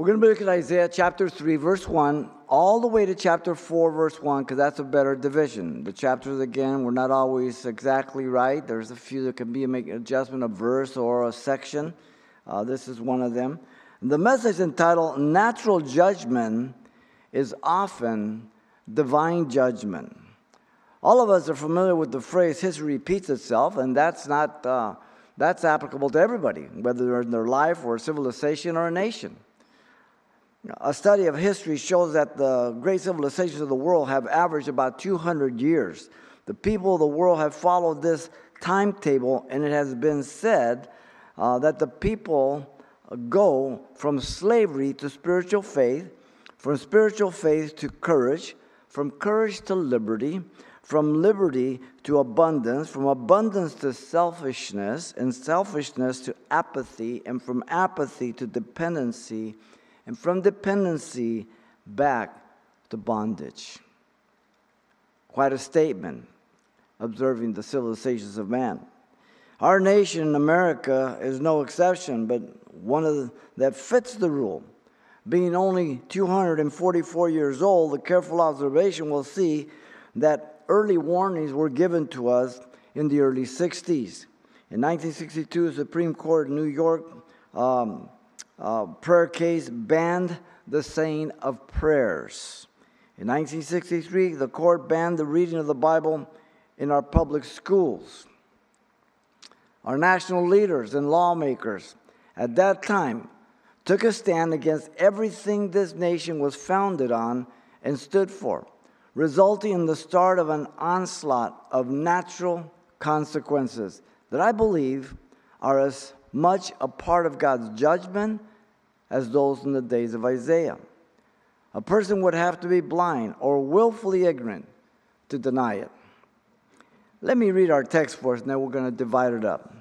We're going to look at Isaiah chapter 3, verse 1, all the way to chapter 4, verse 1, because that's a better division. The chapters, again, were not always exactly right. There's a few that can be make an adjustment, a verse or a section. Uh, this is one of them. The message entitled Natural Judgment is often divine judgment. All of us are familiar with the phrase history repeats itself, and that's not uh, that's applicable to everybody, whether they're in their life or a civilization or a nation. A study of history shows that the great civilizations of the world have averaged about 200 years. The people of the world have followed this timetable, and it has been said uh, that the people go from slavery to spiritual faith, from spiritual faith to courage, from courage to liberty, from liberty to abundance, from abundance to selfishness, and selfishness to apathy, and from apathy to dependency and from dependency back to bondage. Quite a statement, observing the civilizations of man. Our nation, America, is no exception, but one the, that fits the rule. Being only 244 years old, the careful observation will see that early warnings were given to us in the early 60s. In 1962, the Supreme Court in New York um, uh, prayer case banned the saying of prayers. In 1963, the court banned the reading of the Bible in our public schools. Our national leaders and lawmakers at that time took a stand against everything this nation was founded on and stood for, resulting in the start of an onslaught of natural consequences that I believe are as much a part of God's judgment as those in the days of Isaiah. A person would have to be blind or willfully ignorant to deny it. Let me read our text for us, and then we're going to divide it up.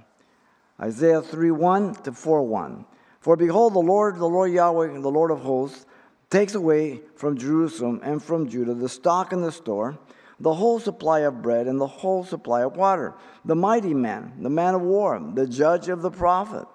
Isaiah 3 1 to 4 1. For behold, the Lord, the Lord Yahweh, the Lord of hosts, takes away from Jerusalem and from Judah the stock and the store, the whole supply of bread and the whole supply of water, the mighty man, the man of war, the judge of the prophet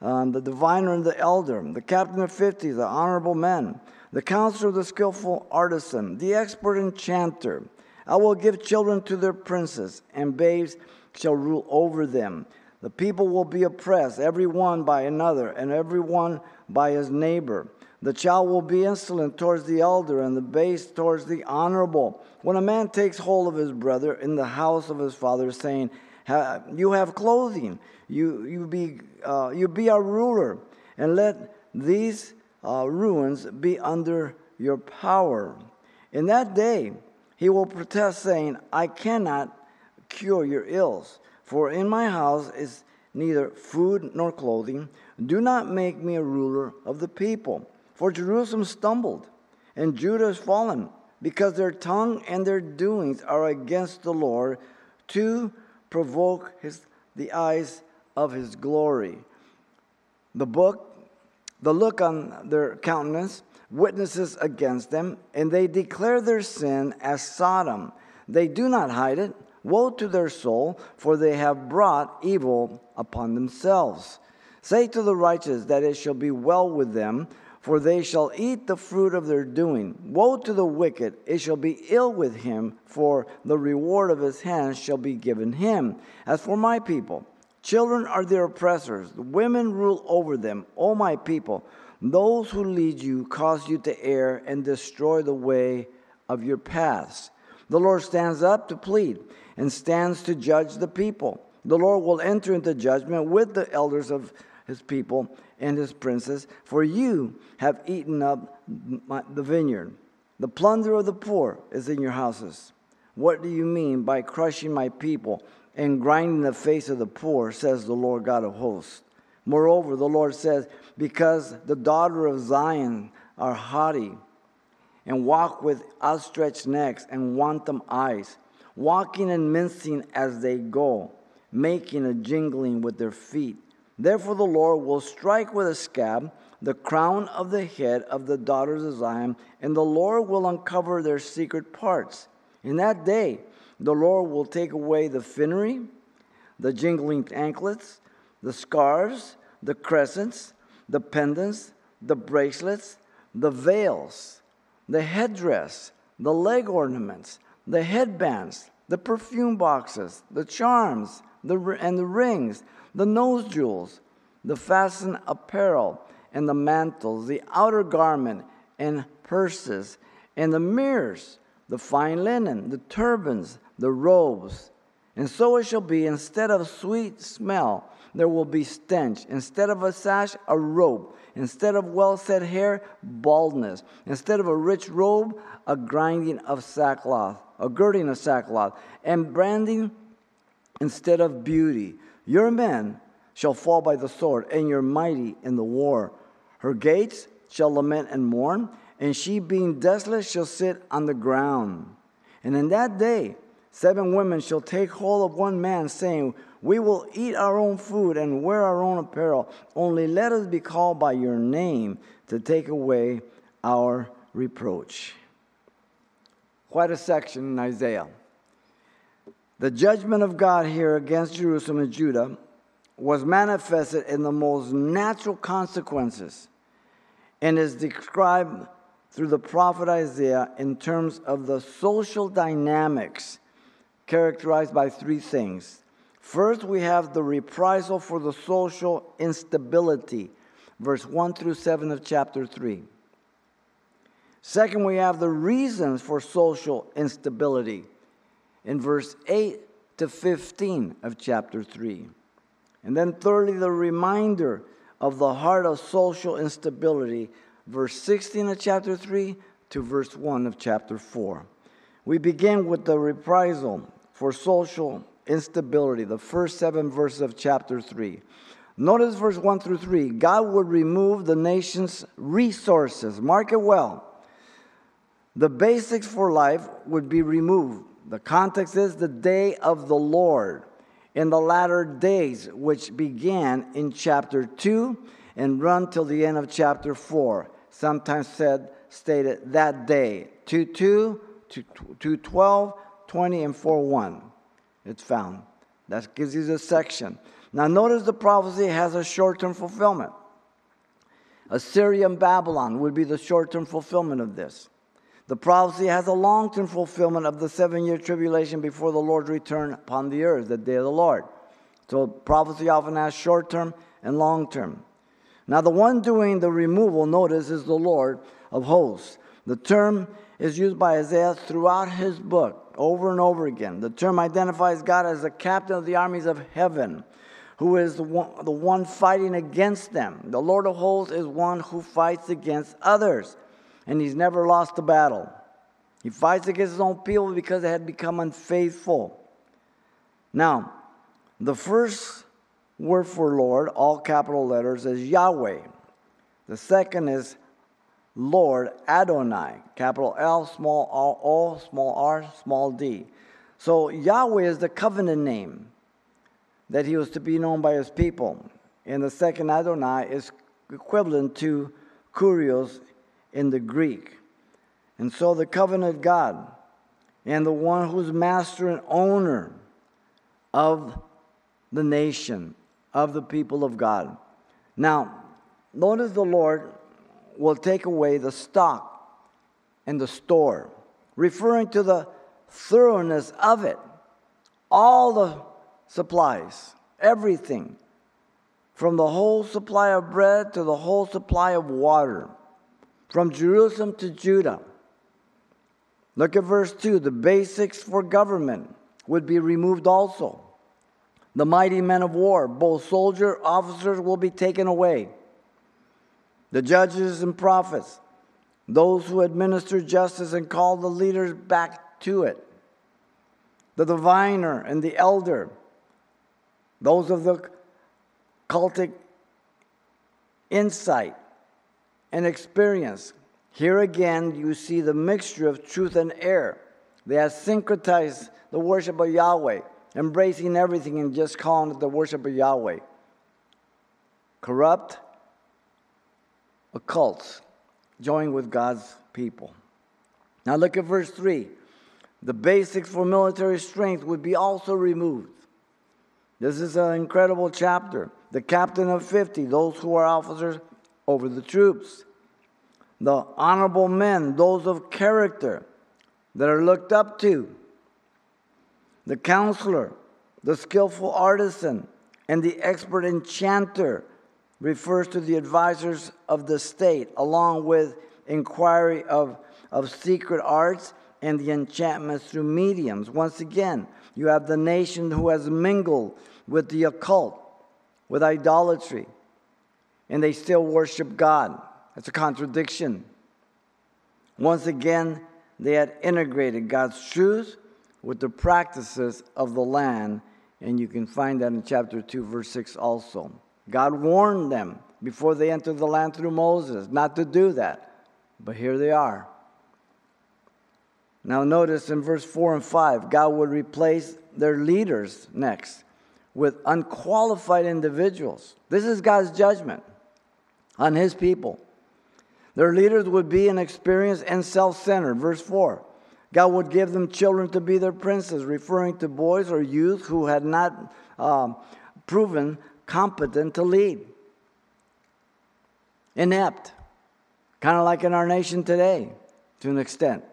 um, the diviner and the elder, the captain of fifty, the honorable men, the counselor, the skillful artisan, the expert enchanter. I will give children to their princes, and babes shall rule over them. The people will be oppressed, every one by another, and every one by his neighbor. The child will be insolent towards the elder, and the base towards the honorable. When a man takes hold of his brother in the house of his father, saying, You have clothing, you, you, be, uh, you be our ruler, and let these uh, ruins be under your power. In that day, he will protest, saying, I cannot cure your ills, for in my house is neither food nor clothing. Do not make me a ruler of the people. For Jerusalem stumbled, and Judah has fallen, because their tongue and their doings are against the Lord to provoke his, the eyes of his glory. The book, the look on their countenance, witnesses against them, and they declare their sin as Sodom. They do not hide it. Woe to their soul, for they have brought evil upon themselves. Say to the righteous that it shall be well with them, for they shall eat the fruit of their doing. Woe to the wicked, it shall be ill with him, for the reward of his hands shall be given him. As for my people, Children are their oppressors. Women rule over them. O my people, those who lead you cause you to err and destroy the way of your paths. The Lord stands up to plead and stands to judge the people. The Lord will enter into judgment with the elders of his people and his princes, for you have eaten up the vineyard. The plunder of the poor is in your houses. What do you mean by crushing my people and grinding the face of the poor, says the Lord God of hosts. Moreover, the Lord says, Because the daughter of Zion are haughty and walk with outstretched necks and wanton eyes, walking and mincing as they go, making a jingling with their feet. Therefore, the Lord will strike with a scab the crown of the head of the daughters of Zion, and the Lord will uncover their secret parts. In that day, the Lord will take away the finery, the jingling anklets, the scarves, the crescents, the pendants, the bracelets, the veils, the headdress, the leg ornaments, the headbands, the perfume boxes, the charms, the, and the rings, the nose jewels, the fastened apparel, and the mantles, the outer garment, and purses, and the mirrors, the fine linen, the turbans, the robes. And so it shall be, instead of sweet smell, there will be stench. Instead of a sash, a rope. Instead of well set hair, baldness. Instead of a rich robe, a grinding of sackcloth, a girding of sackcloth, and branding instead of beauty. Your men shall fall by the sword, and your mighty in the war. Her gates shall lament and mourn, and she being desolate shall sit on the ground. And in that day, seven women shall take hold of one man, saying, We will eat our own food and wear our own apparel. Only let us be called by your name to take away our reproach. Quite a section in Isaiah. The judgment of God here against Jerusalem and Judah was manifested in the most natural consequences and is described through the prophet Isaiah in terms of the social dynamics characterized by three things. First, we have the reprisal for the social instability, verse 1 through 7 of chapter 3. Second, we have the reasons for social instability in verse 8 to 15 of chapter 3. And then, thirdly, the reminder of the heart of social instability, verse 16 of chapter 3 to verse 1 of chapter 4. We begin with the reprisal for social instability, the first seven verses of chapter 3. Notice verse 1 through 3 God would remove the nation's resources. Mark it well. The basics for life would be removed. The context is the day of the Lord in the latter days, which began in chapter 2 and run till the end of chapter 4. Sometimes said, stated that day, 2 2, 2 12, 20, and 4 1. It's found. That gives you the section. Now, notice the prophecy has a short term fulfillment. Assyria and Babylon would be the short term fulfillment of this. The prophecy has a long term fulfillment of the seven year tribulation before the Lord's return upon the earth, the day of the Lord. So prophecy often has short term and long term. Now, the one doing the removal, notice, is the Lord of hosts. The term is used by Isaiah throughout his book over and over again. The term identifies God as the captain of the armies of heaven, who is the one, the one fighting against them. The Lord of hosts is one who fights against others and he's never lost a battle. He fights against his own people because they had become unfaithful. Now, the first word for Lord, all capital letters, is Yahweh. The second is Lord Adonai, capital L, small r, O, small r, small d. So Yahweh is the covenant name that he was to be known by his people. And the second Adonai is equivalent to Kurios in the Greek. And so the covenant God and the one who's master and owner of the nation, of the people of God. Now, notice the Lord will take away the stock and the store, referring to the thoroughness of it. All the supplies, everything, from the whole supply of bread to the whole supply of water from Jerusalem to Judah. Look at verse 2 the basics for government would be removed also. The mighty men of war, both soldier officers, will be taken away. The judges and prophets, those who administer justice and call the leaders back to it. The diviner and the elder, those of the cultic insight, and experience. Here again, you see the mixture of truth and error. They have syncretized the worship of Yahweh, embracing everything and just calling it the worship of Yahweh. Corrupt occults join with God's people. Now look at verse 3. The basics for military strength would be also removed. This is an incredible chapter. The captain of 50, those who are officers over the troops. The honorable men, those of character that are looked up to. The counselor, the skillful artisan, and the expert enchanter refers to the advisors of the state, along with inquiry of, of secret arts and the enchantments through mediums. Once again, you have the nation who has mingled with the occult, with idolatry, and they still worship God. That's a contradiction. Once again, they had integrated God's truth with the practices of the land, and you can find that in chapter 2, verse 6 also. God warned them before they entered the land through Moses not to do that, but here they are. Now, notice in verse 4 and 5, God would replace their leaders next with unqualified individuals. This is God's judgment on his people. Their leaders would be inexperienced and self centered. Verse 4 God would give them children to be their princes, referring to boys or youth who had not uh, proven competent to lead. Inept, kind of like in our nation today, to an extent.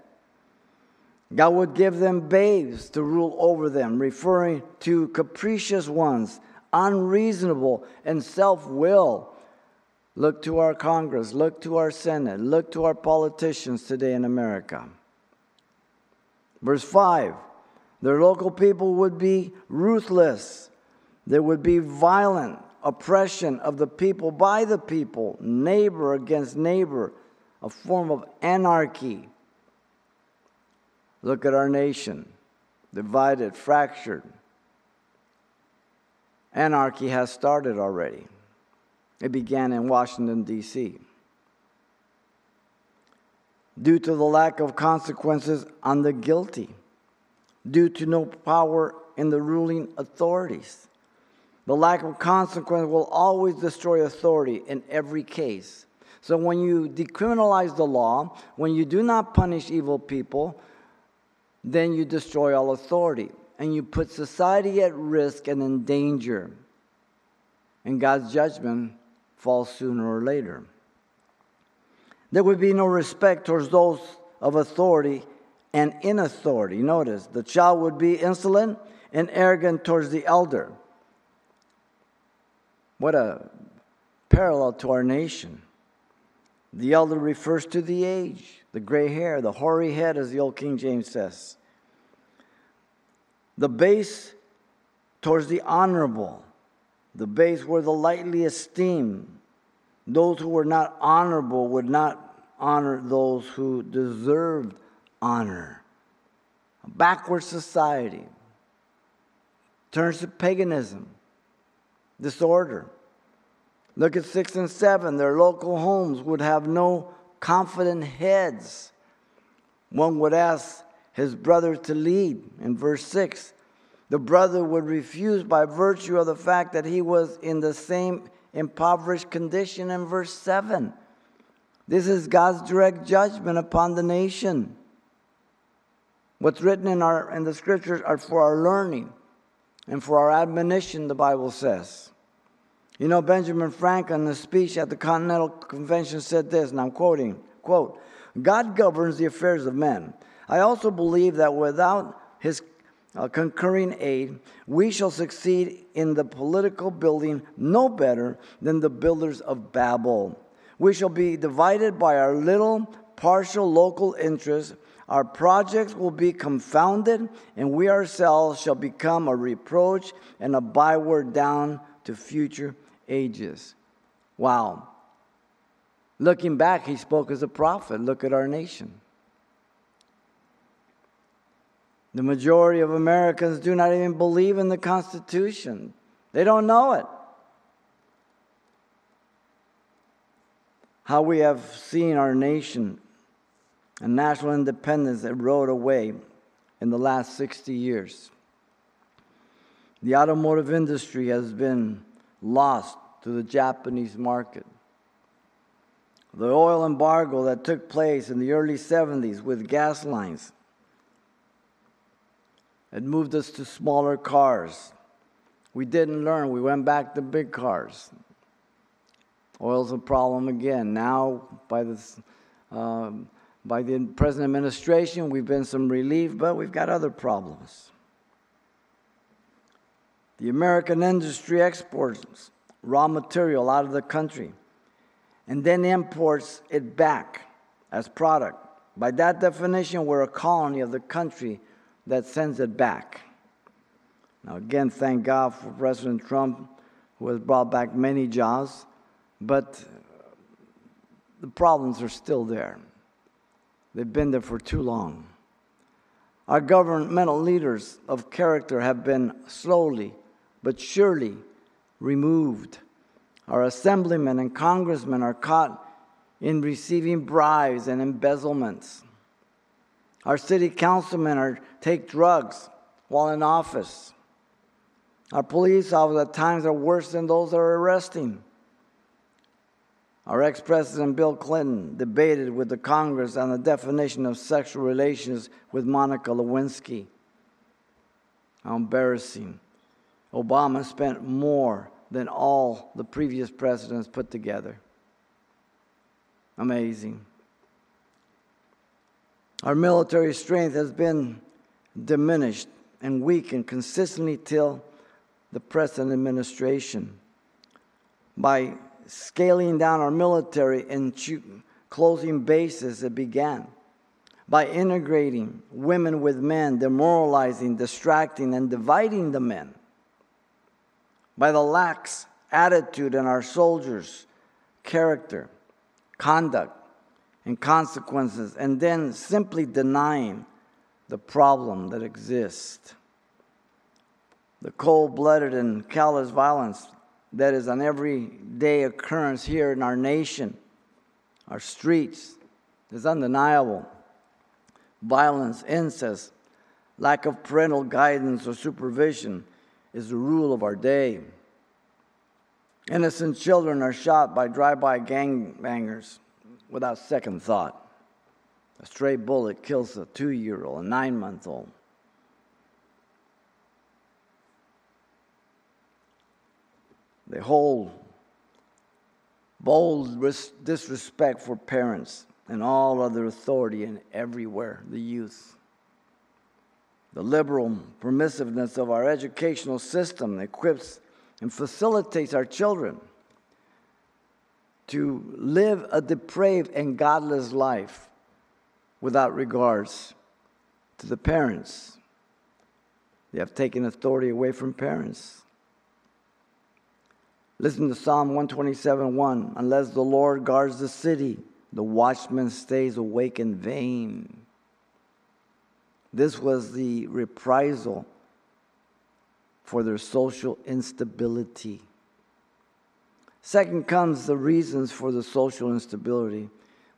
God would give them babes to rule over them, referring to capricious ones, unreasonable, and self will. Look to our Congress, look to our Senate, look to our politicians today in America. Verse 5 their local people would be ruthless, there would be violent oppression of the people by the people, neighbor against neighbor, a form of anarchy. Look at our nation, divided, fractured. Anarchy has started already. It began in Washington, D.C. Due to the lack of consequences on the guilty, due to no power in the ruling authorities. The lack of consequence will always destroy authority in every case. So, when you decriminalize the law, when you do not punish evil people, then you destroy all authority and you put society at risk and in danger. And God's judgment falls sooner or later. There would be no respect towards those of authority and in authority. Notice, the child would be insolent and arrogant towards the elder. What a parallel to our nation. The elder refers to the age the gray hair, the hoary head, as the old King James says. The base towards the honorable, the base were the lightly esteemed. Those who were not honorable would not honor those who deserved honor. A backward society turns to paganism, disorder. Look at six and seven. Their local homes would have no confident heads. One would ask his brother to lead in verse 6. The brother would refuse by virtue of the fact that he was in the same impoverished condition in verse 7. This is God's direct judgment upon the nation. What's written in, our, in the scriptures are for our learning and for our admonition, the Bible says. You know, Benjamin Franklin, in a speech at the Continental Convention, said this, and I'm quoting, quote, God governs the affairs of men. I also believe that without his uh, concurring aid, we shall succeed in the political building no better than the builders of Babel. We shall be divided by our little partial local interests. Our projects will be confounded, and we ourselves shall become a reproach and a byword down to future ages. Wow. Looking back, he spoke as a prophet. Look at our nation. The majority of Americans do not even believe in the Constitution, they don't know it. How we have seen our nation and national independence erode away in the last 60 years. The automotive industry has been lost to the Japanese market. The oil embargo that took place in the early 70s with gas lines had moved us to smaller cars. We didn't learn, we went back to big cars. Oil's a problem again. Now, by this, um, by the present administration, we've been some relief, but we've got other problems. The American industry exports raw material out of the country and then imports it back as product. By that definition, we're a colony of the country that sends it back. Now, again, thank God for President Trump, who has brought back many jobs, but the problems are still there. They've been there for too long. Our governmental leaders of character have been slowly but surely removed. Our assemblymen and congressmen are caught in receiving bribes and embezzlements. Our city councilmen are take drugs while in office. Our police officers at times are worse than those that are arresting. Our ex president Bill Clinton debated with the Congress on the definition of sexual relations with Monica Lewinsky. How embarrassing. Obama spent more than all the previous presidents put together. Amazing. Our military strength has been diminished and weakened consistently till the present administration. By scaling down our military and closing bases, it began. By integrating women with men, demoralizing, distracting, and dividing the men by the lax attitude in our soldiers' character, conduct, and consequences, and then simply denying the problem that exists. The cold blooded and callous violence that is an everyday occurrence here in our nation, our streets, is undeniable. Violence, incest, lack of parental guidance or supervision is the rule of our day. Innocent children are shot by drive by gangbangers without second thought. A stray bullet kills a two year old, a nine month old. They hold bold disrespect for parents and all other authority and everywhere, the youth. The liberal permissiveness of our educational system equips and facilitates our children to live a depraved and godless life without regards to the parents. They have taken authority away from parents. Listen to Psalm 127 1. Unless the Lord guards the city, the watchman stays awake in vain. This was the reprisal for their social instability. Second comes the reasons for the social instability.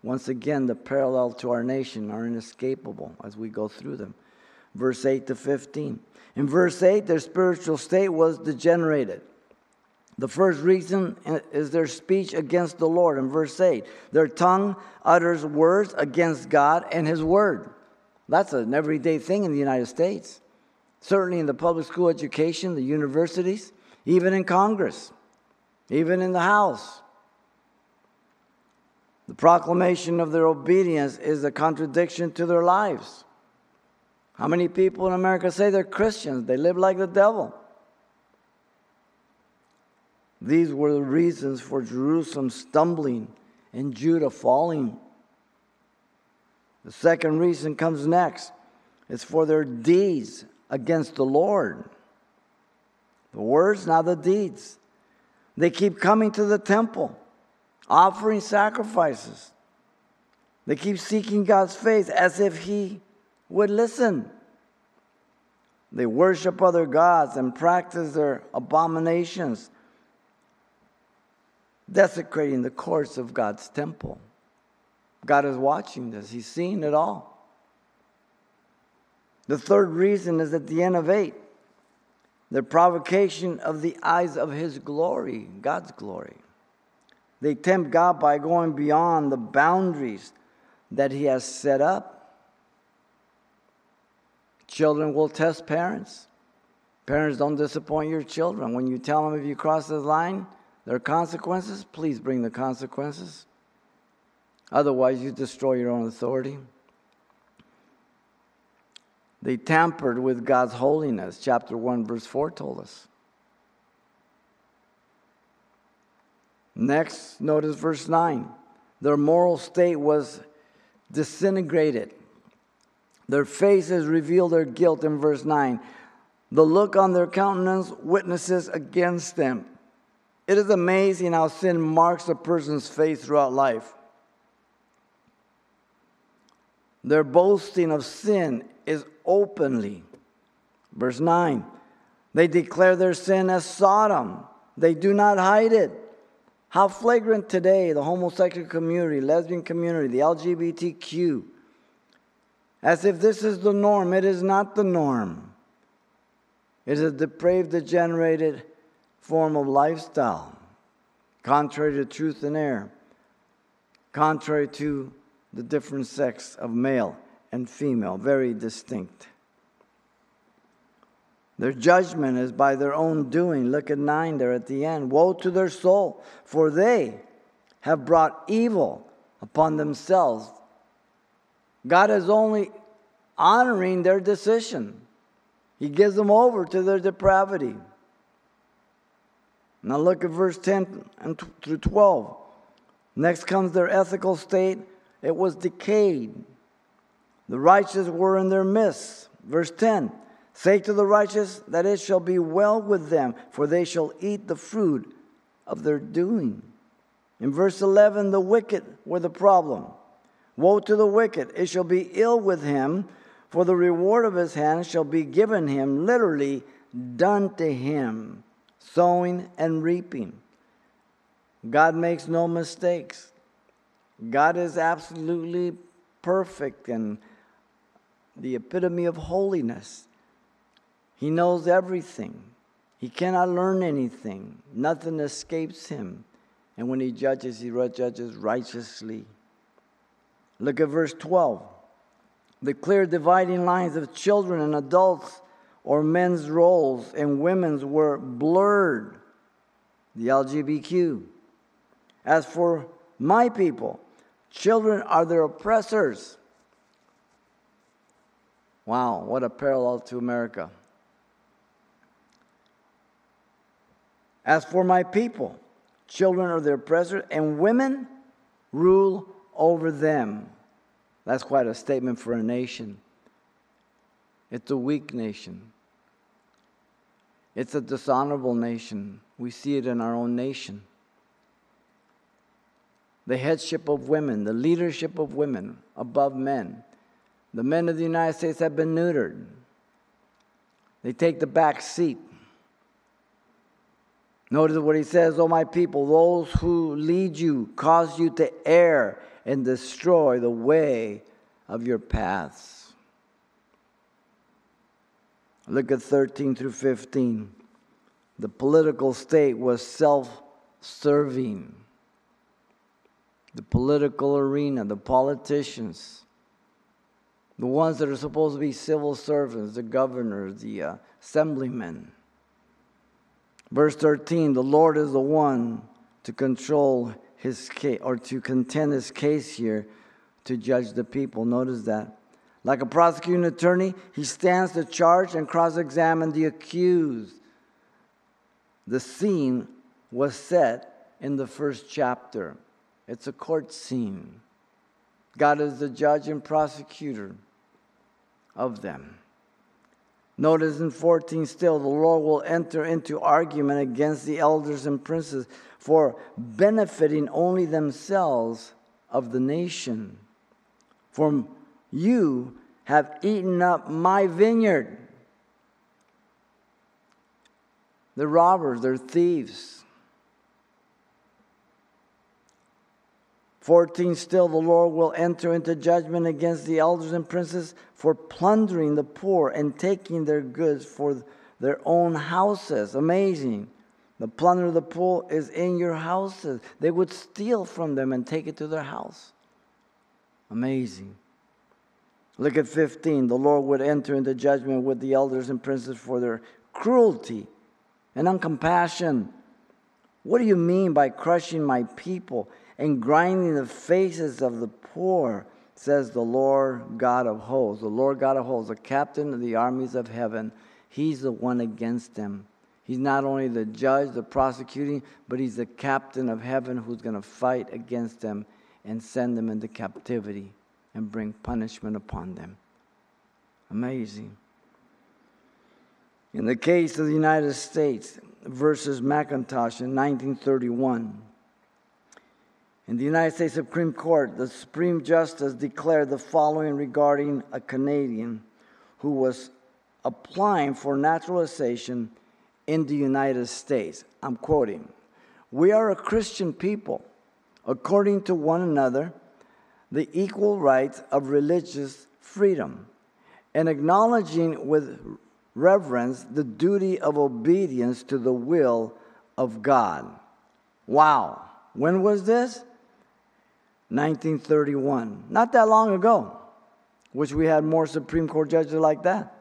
Once again, the parallel to our nation are inescapable as we go through them. Verse 8 to 15. In verse 8, their spiritual state was degenerated. The first reason is their speech against the Lord. In verse 8, their tongue utters words against God and His word. That's an everyday thing in the United States. Certainly in the public school education, the universities, even in Congress, even in the House. The proclamation of their obedience is a contradiction to their lives. How many people in America say they're Christians? They live like the devil. These were the reasons for Jerusalem stumbling and Judah falling. The second reason comes next it's for their deeds against the Lord. The words, now the deeds. They keep coming to the temple, offering sacrifices. They keep seeking God's face as if He would listen. They worship other gods and practice their abominations, desecrating the courts of God's temple. God is watching this, He's seeing it all. The third reason is at the end of 8 the provocation of the eyes of His glory, God's glory. They tempt God by going beyond the boundaries that He has set up. Children will test parents. Parents don't disappoint your children. When you tell them if you cross the line, There are consequences. Please bring the consequences. Otherwise, you destroy your own authority. They tampered with God's holiness, chapter 1, verse 4 told us. Next, notice verse 9. Their moral state was disintegrated. Their faces reveal their guilt in verse 9. The look on their countenance witnesses against them. It is amazing how sin marks a person's face throughout life. Their boasting of sin is openly. Verse 9 they declare their sin as Sodom, they do not hide it. How flagrant today the homosexual community, lesbian community, the LGBTQ, as if this is the norm. It is not the norm. It is a depraved, degenerated form of lifestyle, contrary to truth and error, contrary to the different sex of male and female, very distinct. Their judgment is by their own doing. Look at 9 there at the end. Woe to their soul, for they have brought evil upon themselves. God is only honoring their decision, He gives them over to their depravity. Now look at verse 10 and through 12. Next comes their ethical state. It was decayed. The righteous were in their midst. Verse 10 Say to the righteous that it shall be well with them, for they shall eat the fruit of their doing. In verse 11, the wicked were the problem. Woe to the wicked, it shall be ill with him, for the reward of his hand shall be given him, literally done to him, sowing and reaping. God makes no mistakes. God is absolutely perfect and the epitome of holiness. He knows everything. He cannot learn anything. Nothing escapes him. And when he judges, he judges righteously. Look at verse 12. The clear dividing lines of children and adults or men's roles and women's were blurred. The LGBTQ. As for my people, children are their oppressors. Wow, what a parallel to America. As for my people, children are their oppressors, and women rule over them. That's quite a statement for a nation. It's a weak nation. It's a dishonorable nation. We see it in our own nation. The headship of women, the leadership of women above men. The men of the United States have been neutered. They take the back seat. Notice what he says, O my people, those who lead you cause you to err and destroy the way of your paths. Look at 13 through 15. The political state was self serving. The political arena, the politicians, the ones that are supposed to be civil servants, the governors, the uh, assemblymen, Verse 13 the Lord is the one to control his case or to contend his case here to judge the people. Notice that. Like a prosecuting attorney, he stands to charge and cross examine the accused. The scene was set in the first chapter. It's a court scene. God is the judge and prosecutor of them. Notice in 14 still, the Lord will enter into argument against the elders and princes for benefiting only themselves of the nation. For you have eaten up my vineyard. They're robbers, they're thieves. 14 Still, the Lord will enter into judgment against the elders and princes for plundering the poor and taking their goods for their own houses. Amazing. The plunder of the poor is in your houses. They would steal from them and take it to their house. Amazing. Look at 15. The Lord would enter into judgment with the elders and princes for their cruelty and uncompassion What do you mean by crushing my people and grinding the faces of the poor? Says the Lord God of hosts. The Lord God of hosts, the captain of the armies of heaven, he's the one against them. He's not only the judge, the prosecuting, but he's the captain of heaven who's going to fight against them and send them into captivity and bring punishment upon them. Amazing. In the case of the United States versus Macintosh in 1931, in the United States Supreme Court, the Supreme Justice declared the following regarding a Canadian who was applying for naturalization in the United States. I'm quoting We are a Christian people, according to one another, the equal rights of religious freedom, and acknowledging with reverence the duty of obedience to the will of God. Wow. When was this? 1931. Not that long ago. Wish we had more Supreme Court judges like that.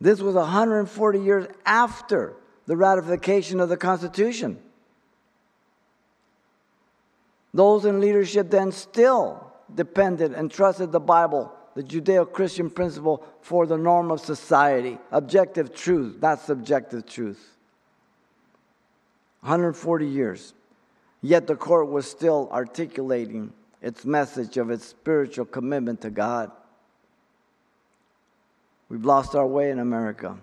This was 140 years after the ratification of the Constitution. Those in leadership then still depended and trusted the Bible, the Judeo Christian principle, for the norm of society. Objective truth, not subjective truth. 140 years. Yet the court was still articulating its message of its spiritual commitment to God. We've lost our way in America.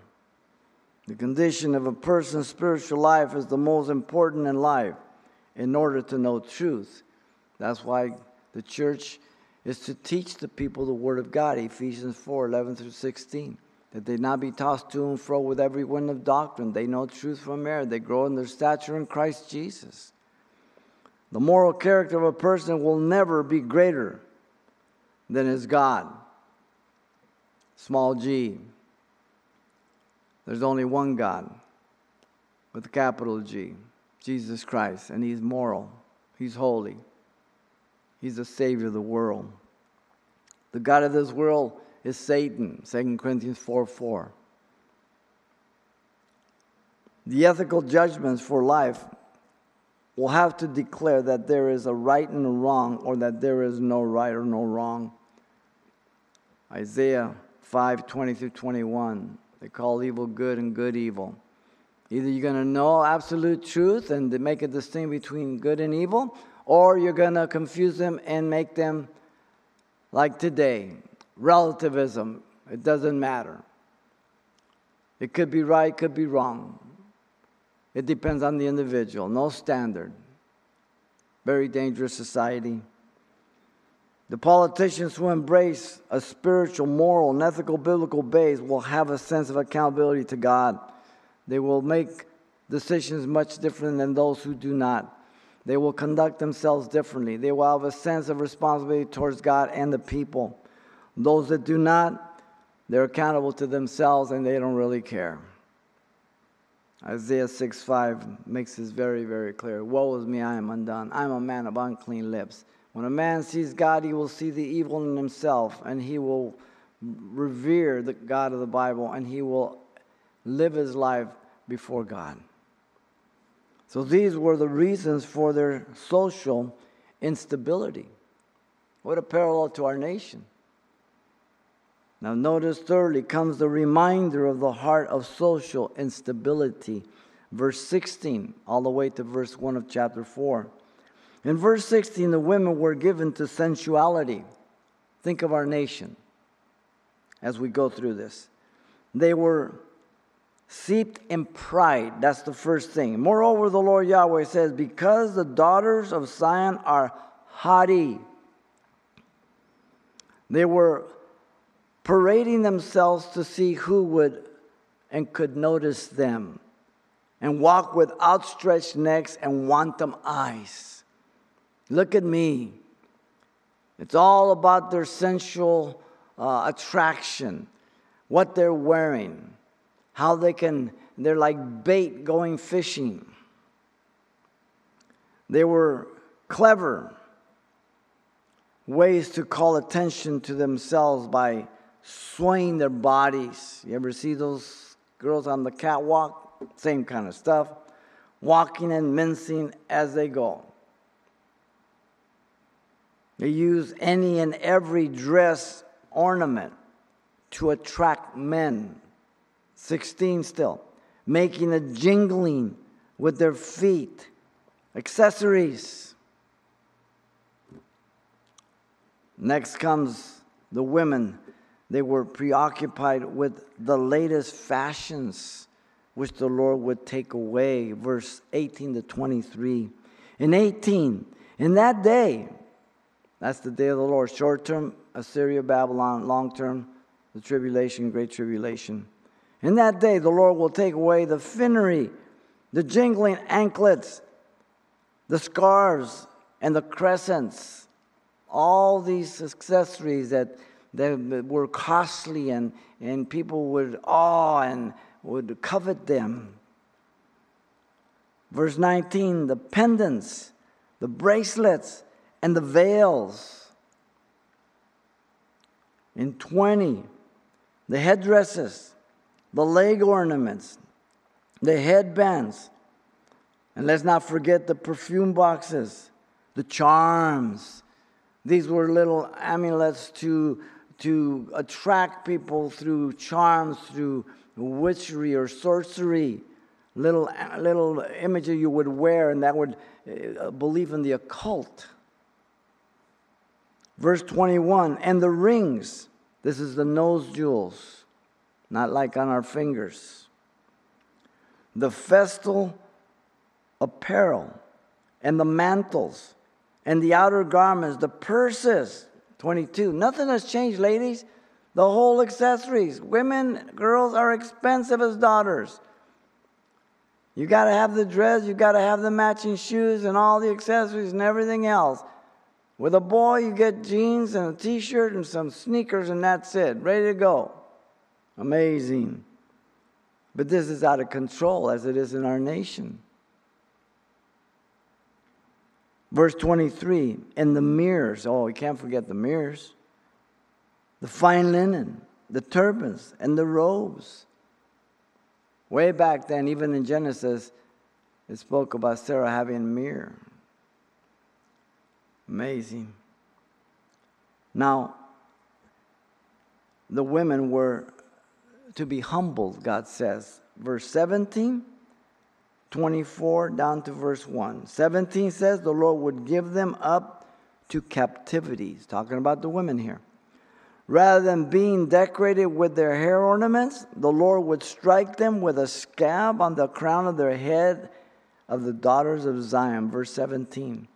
The condition of a person's spiritual life is the most important in life in order to know truth. That's why the church is to teach the people the Word of God, Ephesians 4 11 through 16. That they not be tossed to and fro with every wind of doctrine. They know truth from error. They grow in their stature in Christ Jesus. The moral character of a person will never be greater than his God. Small g. There's only one God with a capital G, Jesus Christ, and He's moral, He's holy, He's the Savior of the world. The God of this world is Satan, 2 Corinthians 4 4. The ethical judgments for life will have to declare that there is a right and a wrong, or that there is no right or no wrong. Isaiah 5 20 through 21. They call evil good and good evil. Either you're going to know absolute truth and make a distinction between good and evil, or you're going to confuse them and make them like today relativism. It doesn't matter. It could be right, could be wrong. It depends on the individual, no standard. Very dangerous society. The politicians who embrace a spiritual, moral, and ethical biblical base will have a sense of accountability to God. They will make decisions much different than those who do not. They will conduct themselves differently. They will have a sense of responsibility towards God and the people. Those that do not, they're accountable to themselves and they don't really care. Isaiah 6 5 makes this very, very clear. Woe is me, I am undone. I am a man of unclean lips. When a man sees God, he will see the evil in himself, and he will revere the God of the Bible, and he will live his life before God. So these were the reasons for their social instability. What a parallel to our nation. Now, notice thirdly comes the reminder of the heart of social instability. Verse 16, all the way to verse 1 of chapter 4. In verse 16, the women were given to sensuality. Think of our nation as we go through this. They were seeped in pride. That's the first thing. Moreover, the Lord Yahweh says, Because the daughters of Zion are haughty, they were parading themselves to see who would and could notice them, and walk with outstretched necks and wanton eyes. Look at me. It's all about their sensual uh, attraction, what they're wearing, how they can, they're like bait going fishing. They were clever ways to call attention to themselves by swaying their bodies. You ever see those girls on the catwalk? Same kind of stuff. walking and mincing as they go. They use any and every dress ornament to attract men. 16 still. Making a jingling with their feet. Accessories. Next comes the women. They were preoccupied with the latest fashions which the Lord would take away. Verse 18 to 23. In 18, in that day, that's the day of the Lord, short term, Assyria, Babylon, long term, the tribulation, great tribulation. In that day, the Lord will take away the finery, the jingling anklets, the scarves, and the crescents, all these accessories that, that were costly and, and people would awe and would covet them. Verse 19 the pendants, the bracelets, and the veils. In 20, the headdresses, the leg ornaments, the headbands. And let's not forget the perfume boxes, the charms. These were little amulets to, to attract people through charms, through witchery or sorcery, little, little images you would wear, and that would uh, believe in the occult. Verse 21 and the rings, this is the nose jewels, not like on our fingers. The festal apparel and the mantles and the outer garments, the purses. 22. Nothing has changed, ladies. The whole accessories. Women, girls are expensive as daughters. You got to have the dress, you got to have the matching shoes and all the accessories and everything else. With a boy, you get jeans and a t shirt and some sneakers, and that's it. Ready to go. Amazing. But this is out of control as it is in our nation. Verse 23 and the mirrors. Oh, we can't forget the mirrors the fine linen, the turbans, and the robes. Way back then, even in Genesis, it spoke about Sarah having a mirror. Amazing. Now, the women were to be humbled, God says. Verse 17, 24, down to verse 1. 17 says the Lord would give them up to captivity. He's talking about the women here Rather than being decorated with their hair ornaments, the Lord would strike them with a scab on the crown of their head of the daughters of Zion. Verse 17.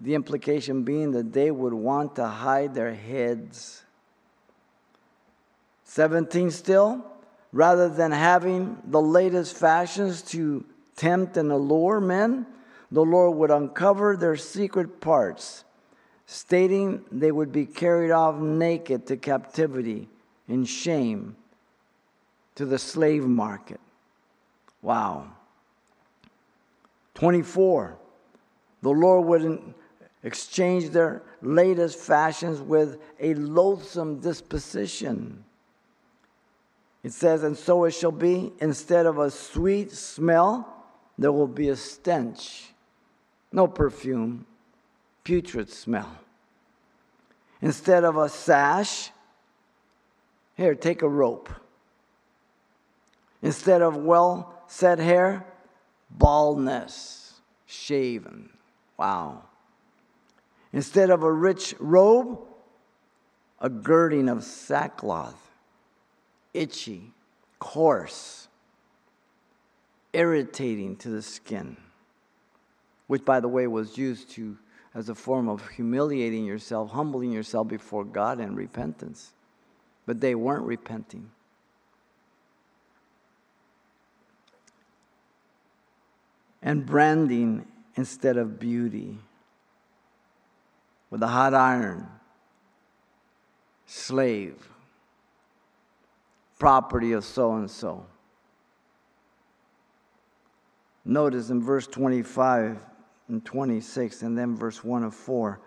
The implication being that they would want to hide their heads. 17 still, rather than having the latest fashions to tempt and allure men, the Lord would uncover their secret parts stating they would be carried off naked to captivity in shame to the slave market. Wow. 24. The Lord would exchange their latest fashions with a loathsome disposition. It says, And so it shall be, instead of a sweet smell, there will be a stench. No perfume, putrid smell. Instead of a sash, here, take a rope. Instead of well set hair, baldness, shaven. Wow. Instead of a rich robe, a girding of sackcloth, itchy, coarse, irritating to the skin, which, by the way, was used to as a form of humiliating yourself, humbling yourself before God in repentance. But they weren't repenting. And branding instead of beauty. With a hot iron, slave, property of so and so. Notice in verse 25 and 26, and then verse 1 of 4.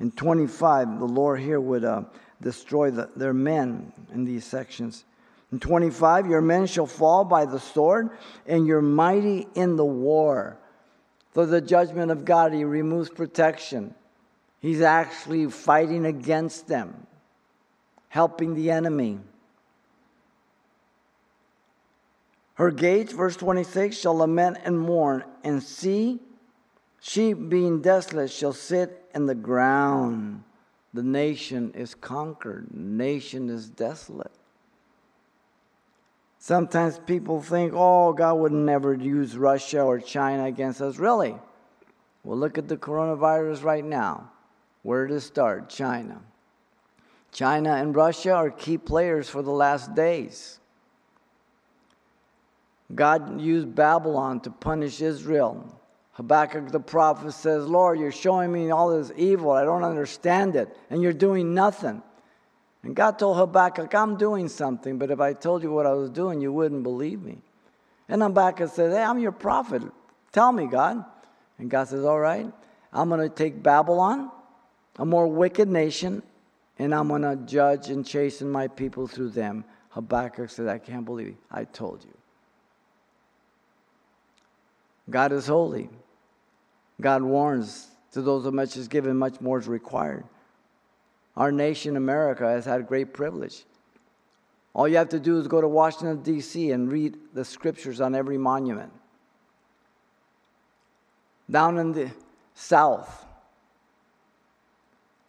In 25, the Lord here would uh, destroy the, their men in these sections. In 25, your men shall fall by the sword, and you're mighty in the war. For the judgment of God, he removes protection. He's actually fighting against them, helping the enemy. Her gates, verse 26, shall lament and mourn, and see, she being desolate shall sit in the ground. The nation is conquered, nation is desolate. Sometimes people think, oh, God would never use Russia or China against us. Really? Well, look at the coronavirus right now. Where did it start? China. China and Russia are key players for the last days. God used Babylon to punish Israel. Habakkuk the prophet says, Lord, you're showing me all this evil. I don't understand it. And you're doing nothing. And God told Habakkuk, I'm doing something, but if I told you what I was doing, you wouldn't believe me. And Habakkuk said, Hey, I'm your prophet. Tell me, God. And God says, All right, I'm going to take Babylon, a more wicked nation, and I'm going to judge and chasten my people through them. Habakkuk said, I can't believe it. I told you. God is holy. God warns to those who much is given, much more is required. Our nation, America, has had great privilege. All you have to do is go to Washington, D.C., and read the scriptures on every monument. Down in the South,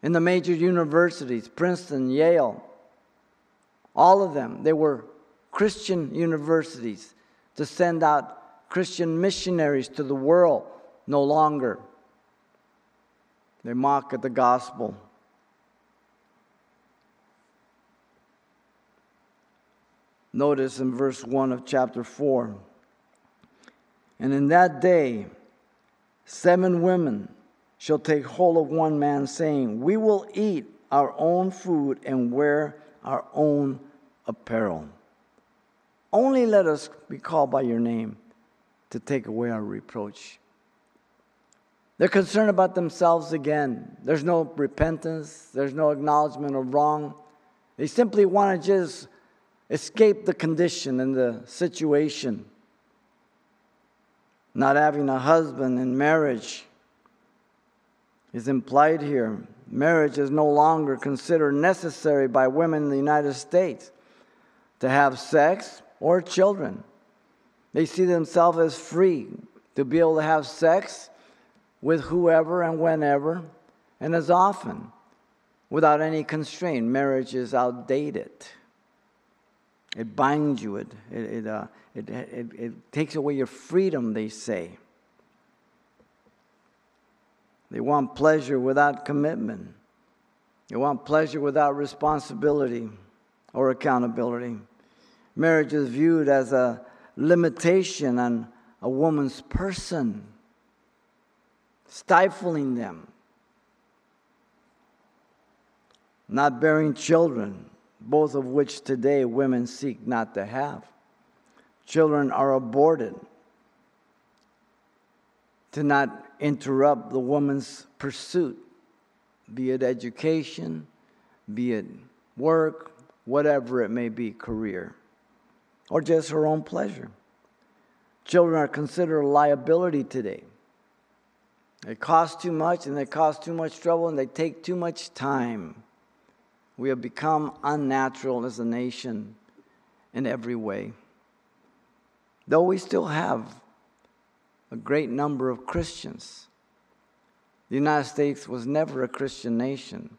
in the major universities, Princeton, Yale, all of them, they were Christian universities to send out Christian missionaries to the world no longer. They mock at the gospel. Notice in verse 1 of chapter 4 And in that day, seven women shall take hold of one man, saying, We will eat our own food and wear our own apparel. Only let us be called by your name to take away our reproach. They're concerned about themselves again. There's no repentance, there's no acknowledgement of wrong. They simply want to just escape the condition and the situation. Not having a husband in marriage is implied here. Marriage is no longer considered necessary by women in the United States to have sex or children. They see themselves as free to be able to have sex with whoever and whenever and as often without any constraint. Marriage is outdated. It binds you, it, it, it, uh, it, it, it takes away your freedom, they say. They want pleasure without commitment. They want pleasure without responsibility or accountability. Marriage is viewed as a limitation on a woman's person, stifling them, not bearing children, both of which today women seek not to have. Children are aborted to not interrupt the woman's pursuit, be it education, be it work, whatever it may be, career, or just her own pleasure. Children are considered a liability today. They cost too much and they cause too much trouble and they take too much time. We have become unnatural as a nation in every way. Though we still have a great number of Christians, the United States was never a Christian nation.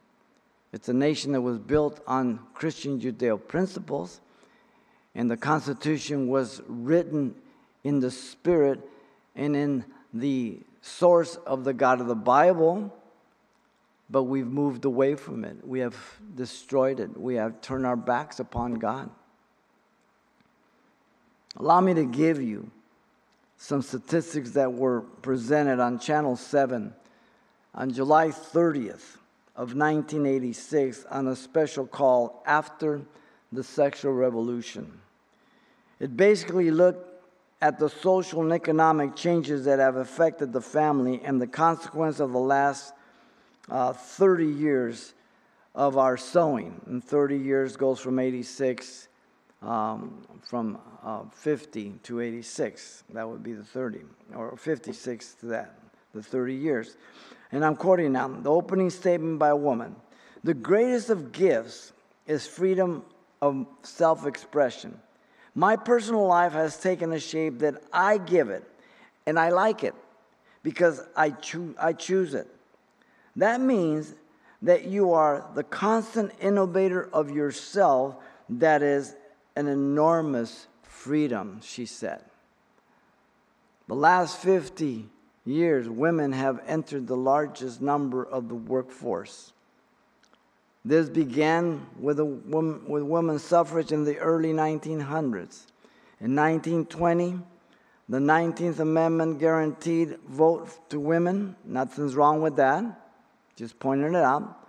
It's a nation that was built on Christian Judeo principles, and the Constitution was written in the Spirit and in the source of the God of the Bible but we've moved away from it. We have destroyed it. We have turned our backs upon God. Allow me to give you some statistics that were presented on Channel 7 on July 30th of 1986 on a special call after the sexual revolution. It basically looked at the social and economic changes that have affected the family and the consequence of the last uh, 30 years of our sowing. And 30 years goes from 86 um, from uh, 50 to 86. That would be the 30, or 56 to that, the 30 years. And I'm quoting now the opening statement by a woman The greatest of gifts is freedom of self expression. My personal life has taken a shape that I give it, and I like it because I, choo- I choose it. That means that you are the constant innovator of yourself that is an enormous freedom, she said. The last 50 years, women have entered the largest number of the workforce. This began with, woman, with women's suffrage in the early 1900s. In 1920, the 19th Amendment guaranteed vote to women. Nothing's wrong with that. Just pointing it out.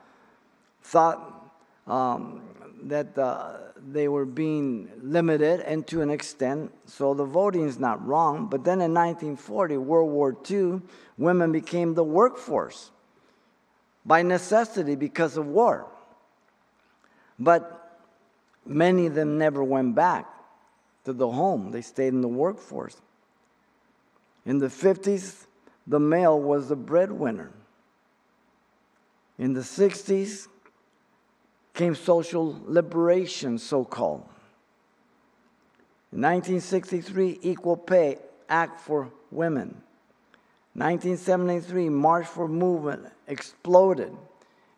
Thought um, that uh, they were being limited and to an extent, so the voting is not wrong. But then in 1940, World War II, women became the workforce by necessity because of war. But many of them never went back to the home, they stayed in the workforce. In the 50s, the male was the breadwinner. In the 60s, came social liberation, so called. In 1963, Equal Pay Act for Women. 1973, March for Movement exploded.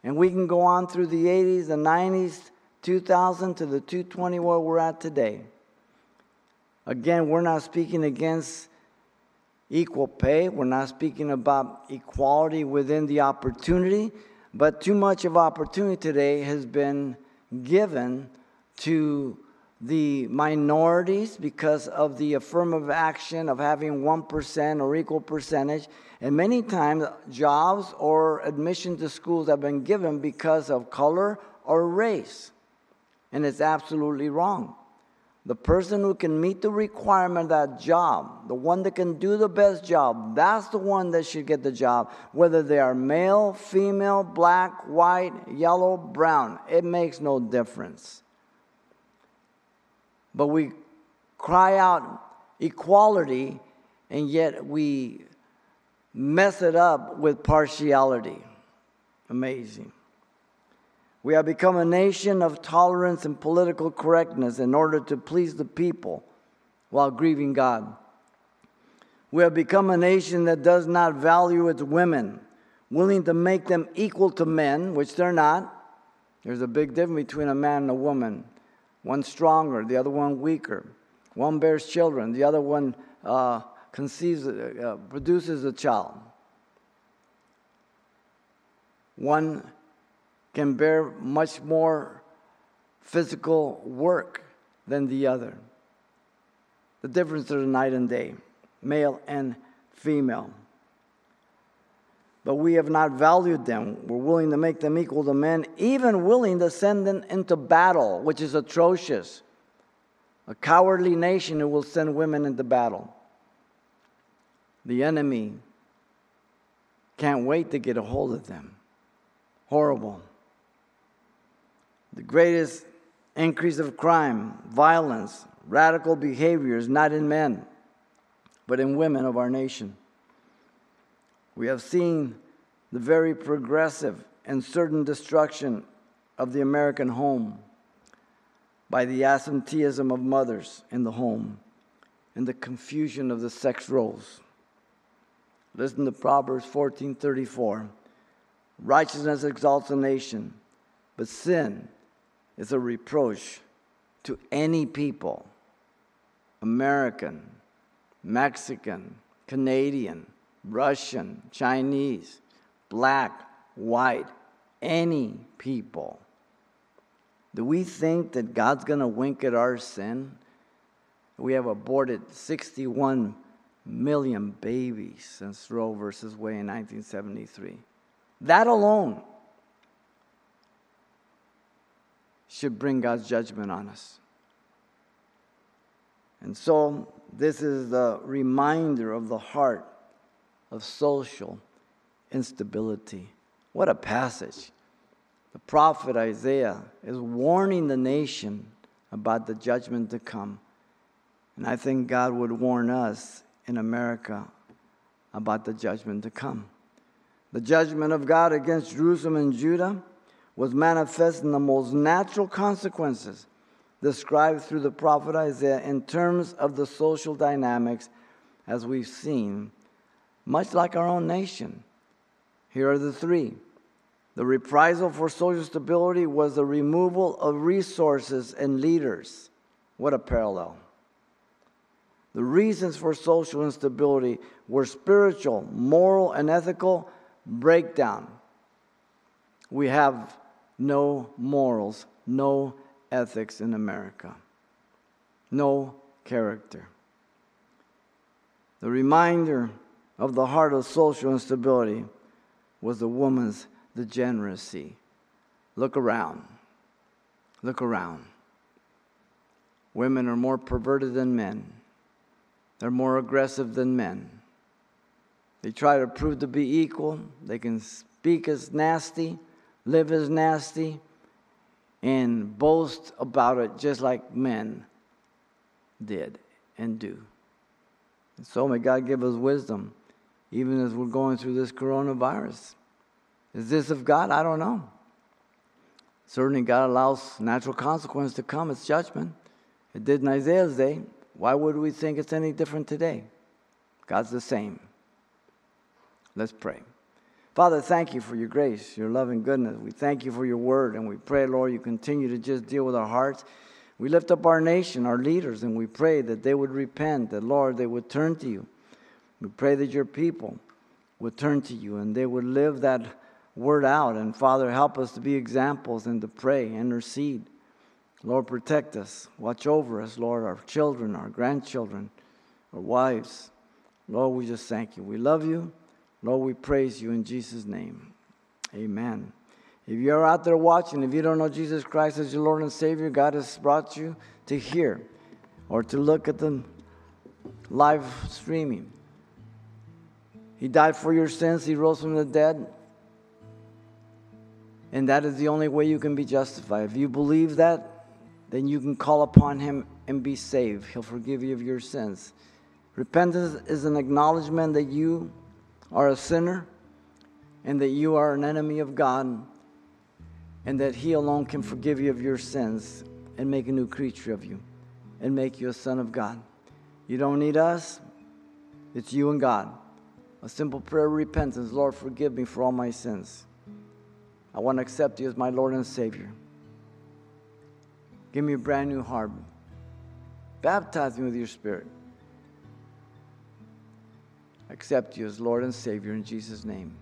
And we can go on through the 80s, the 90s, 2000 to the 220 where we're at today. Again, we're not speaking against equal pay. We're not speaking about equality within the opportunity. But too much of opportunity today has been given to the minorities because of the affirmative action of having 1% or equal percentage. And many times, jobs or admission to schools have been given because of color or race. And it's absolutely wrong. The person who can meet the requirement of that job, the one that can do the best job, that's the one that should get the job, whether they are male, female, black, white, yellow, brown. It makes no difference. But we cry out equality, and yet we mess it up with partiality. Amazing. We have become a nation of tolerance and political correctness in order to please the people while grieving God. We have become a nation that does not value its women, willing to make them equal to men, which they're not. There's a big difference between a man and a woman. One stronger, the other one weaker. One bears children, the other one uh, conceives, uh, produces a child. One can bear much more physical work than the other. The difference is night and day, male and female. But we have not valued them. We're willing to make them equal to men, even willing to send them into battle, which is atrocious. A cowardly nation who will send women into battle. The enemy can't wait to get a hold of them. Horrible the greatest increase of crime, violence, radical behaviors, not in men, but in women of our nation. We have seen the very progressive and certain destruction of the American home by the absenteeism of mothers in the home and the confusion of the sex roles. Listen to Proverbs 14:34. Righteousness exalts a nation, but sin is a reproach to any people American, Mexican, Canadian, Russian, Chinese, black, white, any people. Do we think that God's going to wink at our sin? We have aborted 61 million babies since Roe versus Wade in 1973. That alone should bring God's judgment on us. And so, this is the reminder of the heart of social instability. What a passage. The prophet Isaiah is warning the nation about the judgment to come. And I think God would warn us in America about the judgment to come. The judgment of God against Jerusalem and Judah was manifest in the most natural consequences described through the prophet Isaiah in terms of the social dynamics as we've seen, much like our own nation. Here are the three. The reprisal for social stability was the removal of resources and leaders. What a parallel. The reasons for social instability were spiritual, moral, and ethical breakdown. We have no morals, no ethics in America, no character. The reminder of the heart of social instability was the woman's degeneracy. Look around. Look around. Women are more perverted than men. They're more aggressive than men. They try to prove to be equal. They can speak as nasty, live as nasty, and boast about it just like men did and do. And so may God give us wisdom, even as we're going through this coronavirus. Is this of God? I don't know. Certainly, God allows natural consequence to come. It's judgment. It did in Isaiah's day. Why would we think it's any different today? God's the same. Let's pray. Father, thank you for your grace, your love and goodness. We thank you for your word, and we pray, Lord, you continue to just deal with our hearts. We lift up our nation, our leaders, and we pray that they would repent, that, Lord, they would turn to you. We pray that your people would turn to you and they would live that word out. And Father, help us to be examples and to pray, intercede. Lord, protect us. Watch over us, Lord, our children, our grandchildren, our wives. Lord, we just thank you. We love you. Lord, we praise you in Jesus' name. Amen. If you're out there watching, if you don't know Jesus Christ as your Lord and Savior, God has brought you to hear or to look at the live streaming. He died for your sins, He rose from the dead. And that is the only way you can be justified. If you believe that, then you can call upon Him and be saved. He'll forgive you of your sins. Repentance is an acknowledgement that you are a sinner and that you are an enemy of God and that He alone can forgive you of your sins and make a new creature of you and make you a son of God. You don't need us, it's you and God. A simple prayer of repentance Lord, forgive me for all my sins. I want to accept you as my Lord and Savior. Give me a brand new heart. Baptize me with your Spirit. Accept you as Lord and Savior in Jesus' name.